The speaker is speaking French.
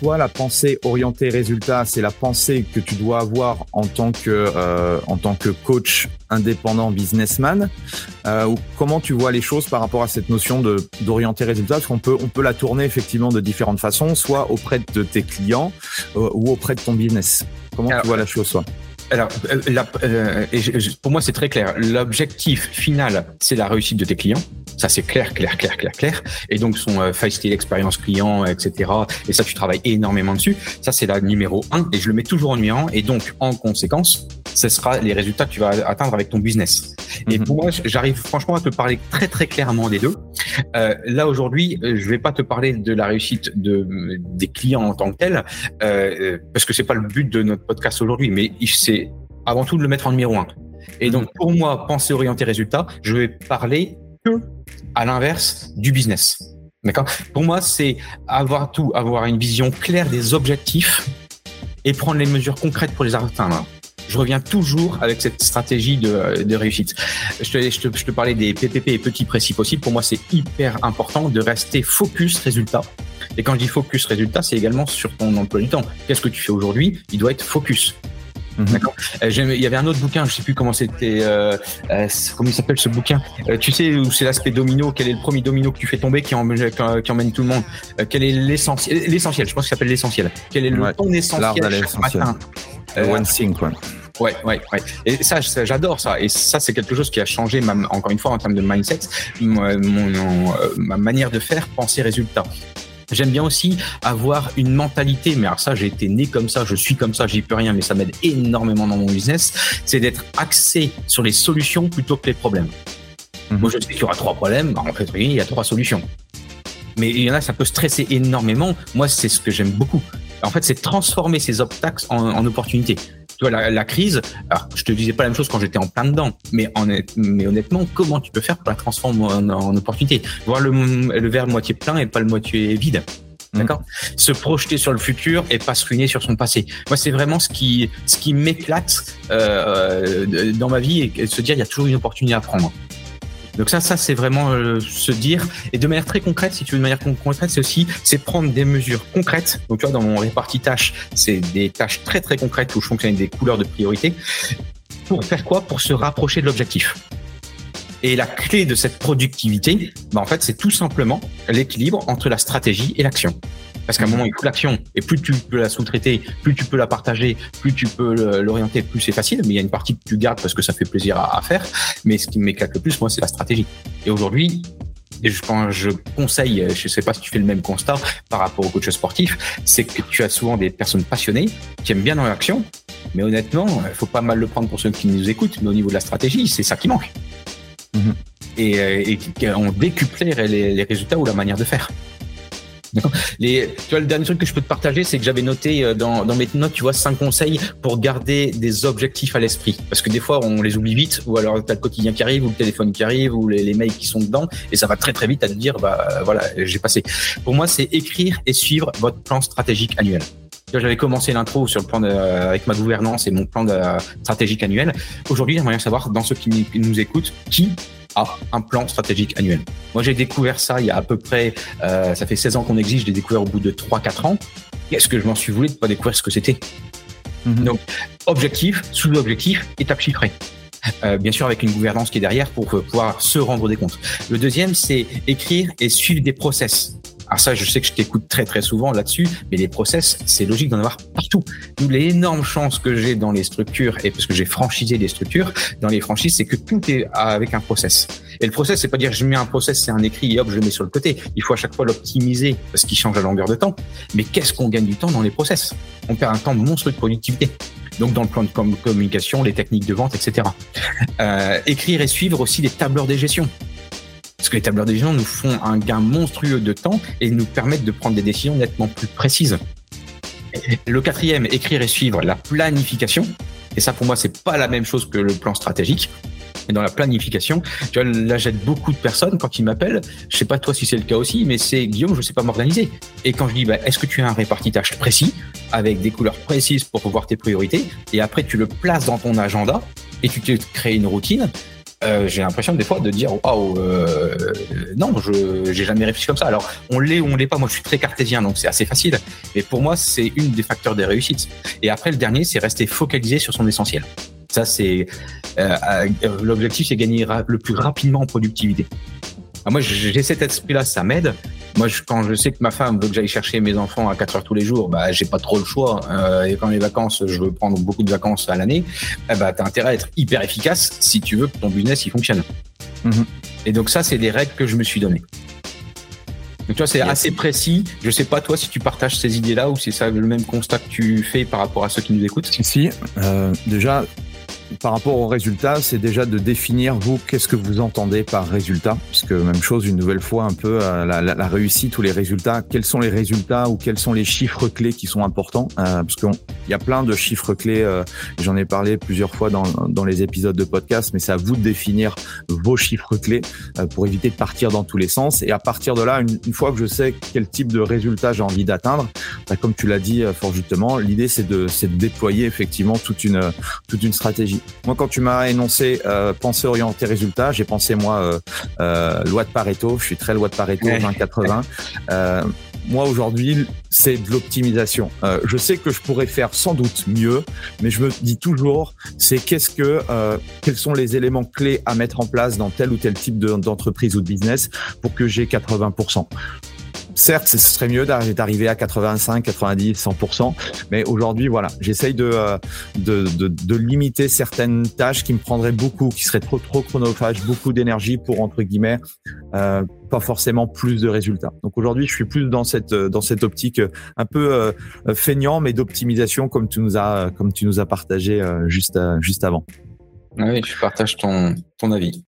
toi, la pensée orientée résultat, c'est la pensée que tu dois avoir en tant que, euh, en tant que coach indépendant businessman euh, ou comment tu vois les choses par rapport à cette notion d'orienter résultat? Parce qu'on peut, on peut la tourner effectivement de différentes façons, soit auprès de tes clients euh, ou auprès de ton business. Comment tu vois la chose, toi? alors, euh, pour moi, c'est très clair. L'objectif final, c'est la réussite de tes clients. Ça, c'est clair, clair, clair, clair, clair. Et donc, son euh, Five Style Experience Client, etc. Et ça, tu travailles énormément dessus. Ça, c'est la numéro un. Et je le mets toujours en numéro un. Et donc, en conséquence, ce sera les résultats que tu vas atteindre avec ton business. Et mhm. pour moi, j'arrive franchement à te parler très, très clairement des deux. Euh, là, aujourd'hui, euh, je vais pas te parler de la réussite de, des clients en tant que tel, euh, parce que c'est pas le but de notre podcast aujourd'hui, mais c'est avant tout de le mettre en numéro un. Et donc, pour moi, penser orienter résultat, je vais parler que à l'inverse du business. D'accord? Pour moi, c'est avoir tout, avoir une vision claire des objectifs et prendre les mesures concrètes pour les atteindre. Je reviens toujours avec cette stratégie de, réussite. Je te, je, te, je te, parlais des PPP et petits précis possibles. Pour moi, c'est hyper important de rester focus résultat. Et quand je dis focus résultat, c'est également sur ton emploi du temps. Qu'est-ce que tu fais aujourd'hui? Il doit être focus. Mhm. D'accord. Euh, il y avait un autre bouquin, je sais plus comment c'était, euh, euh, comment il s'appelle ce bouquin. tu sais où c'est l'aspect domino. Quel est le premier domino que tu fais tomber qui, emmène, qui emmène tout le monde Quel est l'essentiel L'essentiel. Je pense qu'il s'appelle l'essentiel. Quel est le ouais, ton essentiel matin One thing, quoi. Ouais, ouais, ouais. Et ça, j'adore ça. Et ça, c'est quelque chose qui a changé, ma, encore une fois, en termes de mindset, mon, mon, ma manière de faire, penser résultat. J'aime bien aussi avoir une mentalité, mais alors ça, j'ai été né comme ça, je suis comme ça, j'y peux rien, mais ça m'aide énormément dans mon business, c'est d'être axé sur les solutions plutôt que les problèmes. Mhm. Moi, je sais qu'il y aura trois problèmes, en fait, il y a trois solutions. Mais il y en a, ça peut stresser énormément. Moi, c'est ce que j'aime beaucoup. En fait, c'est transformer ces obstacles en, en opportunités tu vois, la, la, crise, alors, je te disais pas la même chose quand j'étais en plein dedans, mais, en, mais honnêtement, comment tu peux faire pour la transformer en, en opportunité? Voir le, le verre moitié plein et pas le moitié vide. Mmh. D'accord? Se projeter sur le futur et pas se ruiner sur son passé. Moi, c'est vraiment ce qui, ce qui m'éclate euh, dans ma vie et se dire il y a toujours une opportunité à prendre. Donc ça, ça c'est vraiment euh, se dire et de manière très concrète, si tu veux de manière concrète, c'est aussi c'est prendre des mesures concrètes. Donc tu vois, dans mon réparti tâches, c'est des tâches très très concrètes où je fonctionne avec des couleurs de priorité. Pour faire quoi? Pour se rapprocher de l'objectif. Et la clé de cette productivité, bah en fait, c'est tout simplement l'équilibre entre la stratégie et l'action. Parce qu'à un moment, il faut l'action. Et plus tu peux la sous-traiter, plus tu peux la partager, plus tu peux l'orienter, plus c'est facile. Mais il y a une partie que tu gardes parce que ça fait plaisir à, faire. Mais ce qui m'éclate le plus, moi, c'est la stratégie. Et aujourd'hui, et je, quand je conseille, je sais pas si tu fais le même constat par rapport au coach sportif, c'est que tu as souvent des personnes passionnées qui aiment bien dans l'action, mais honnêtement, il faut pas mal le prendre pour ceux qui nous écoutent, mais au niveau de la stratégie, c'est ça qui manque. Mm-hmm. Et, euh, et, on décuplerait les, les résultats ou la manière de faire. Les, tu vois, le dernier truc que je peux te partager, c'est que j'avais noté euh, dans, mes notes, tu vois, cinq conseils pour garder des objectifs à l'esprit. Parce que des fois, on les oublie vite, ou alors t'as le quotidien qui arrive, ou le téléphone qui arrive, ou les, mails qui sont dedans, et ça va très très vite à te dire, bah voilà, j'ai passé. Pour moi, c'est écrire et suivre votre plan stratégique annuel. J'avais commencé l'intro sur le plan de, avec ma gouvernance et mon plan stratégique annuel. Aujourd'hui, j'aimerais savoir, dans ceux qui nous écoutent, qui un plan stratégique annuel. Moi, j'ai découvert ça il y a à peu près, euh, ça fait 16 ans qu'on existe, j'ai découvert au bout de 3-4 ans. Est-ce que je m'en suis voulu de pas découvrir ce que c'était? Mhm. Donc, objectif, sous-objectif, étape chiffrée. Euh, bien sûr avec une gouvernance qui est derrière pour pouvoir se rendre des comptes. Le deuxième, c'est écrire et suivre des process. Alors ça, je sais que je t'écoute très très souvent là-dessus, mais les process, c'est logique d'en avoir partout. D'où l'énorme chance que j'ai dans les structures, et parce que j'ai franchisé des structures, dans les franchises, c'est que tout est avec un process. Et le process, c'est pas dire je mets un process, c'est un écrit et hop, je le mets sur le côté. Il faut à chaque fois l'optimiser parce qu'il change à longueur de temps. Mais qu'est-ce qu'on gagne du temps dans les process? On perd un temps monstrueux de productivité donc dans le plan de communication, les techniques de vente, etc. Euh, écrire et suivre aussi les tableurs de gestion. Parce que les tableurs de gestion nous font un gain monstrueux de temps et nous permettent de prendre des décisions nettement plus précises. Le quatrième, écrire et suivre la planification. Et ça, pour moi, c'est pas la même chose que le plan stratégique. Et dans la planification, tu vois, là, j'aide beaucoup de personnes quand ils m'appellent. Je sais pas toi si c'est le cas aussi, mais c'est Guillaume, je sais pas m'organiser. Et quand je dis, bah, est-ce que tu as un réparti précis avec des couleurs précises pour voir tes priorités? Et après tu le places dans ton agenda et tu te crées une routine euh, j'ai l'impression des fois de dire waouh euh, non je j'ai jamais réfléchi comme ça alors on l'est ou on l'est pas. Moi je suis très cartésien donc c'est assez facile. Mais pour moi c'est une des facteurs des réussites. Et après le dernier c'est rester focalisé sur son essentiel. Ça c'est euh, l'objectif c'est gagner le plus rapidement en productivité. Moi j'ai cet esprit là ça m'aide moi, je, quand je sais que ma femme veut que j'aille chercher mes enfants à 4 heures tous les jours, bah, j'ai pas trop le choix. Euh, et quand les vacances, je veux prendre beaucoup de vacances à l'année, eh bah, t'as intérêt à être hyper efficace si tu veux que ton business il fonctionne. Mhm. Et donc ça, c'est des règles que je me suis données. Donc tu vois, c'est assez précis. Je sais pas toi si tu partages ces idées-là ou si c'est ça le même constat que tu fais par rapport à ceux qui nous écoutent? Si, euh, déjà, par rapport aux résultats, c'est déjà de définir vous qu'est-ce que vous entendez par résultat, puisque même chose une nouvelle fois un peu euh, la, réussite ou les résultats. Quels sont les résultats ou quels sont les chiffres clés qui sont importants euh, Parce qu'il y a plein de chiffres clés. Euh, J'en ai parlé plusieurs fois dans, dans les épisodes de podcast, mais c'est à vous de définir vos chiffres clés euh, pour éviter de partir dans tous les sens. Et à partir de là, une, une fois que je sais quel type de résultat j'ai envie d'atteindre, bah, comme tu l'as dit fort justement, l'idée c'est de, de déployer effectivement toute une toute une stratégie. Moi, quand tu m'as énoncé euh, penser orienté résultat, j'ai pensé moi euh, euh, loi de Pareto. Je suis très loi de Pareto 20-80. Euh, moi aujourd'hui, c'est de l'optimisation. Euh, je sais que je pourrais faire sans doute mieux, mais je me dis toujours, c'est qu'est-ce que, euh, quels sont les éléments clés à mettre en place dans tel ou tel type d'entreprise ou de business pour que j'ai 80% certes, ce serait mieux d'arriver à 85, 90, 100%, mais aujourd'hui, voilà, j'essaye euh, de, de, de, limiter certaines tâches qui me prendraient beaucoup, qui seraient trop trop chronophages, beaucoup d'énergie pour entre guillemets, euh, pas forcément plus de résultats. Donc aujourd'hui, je suis plus dans cette dans cette optique un peu euh, feignant, mais d'optimisation comme tu nous as comme tu nous as partagé juste juste avant. Oui, je partage ton ton avis.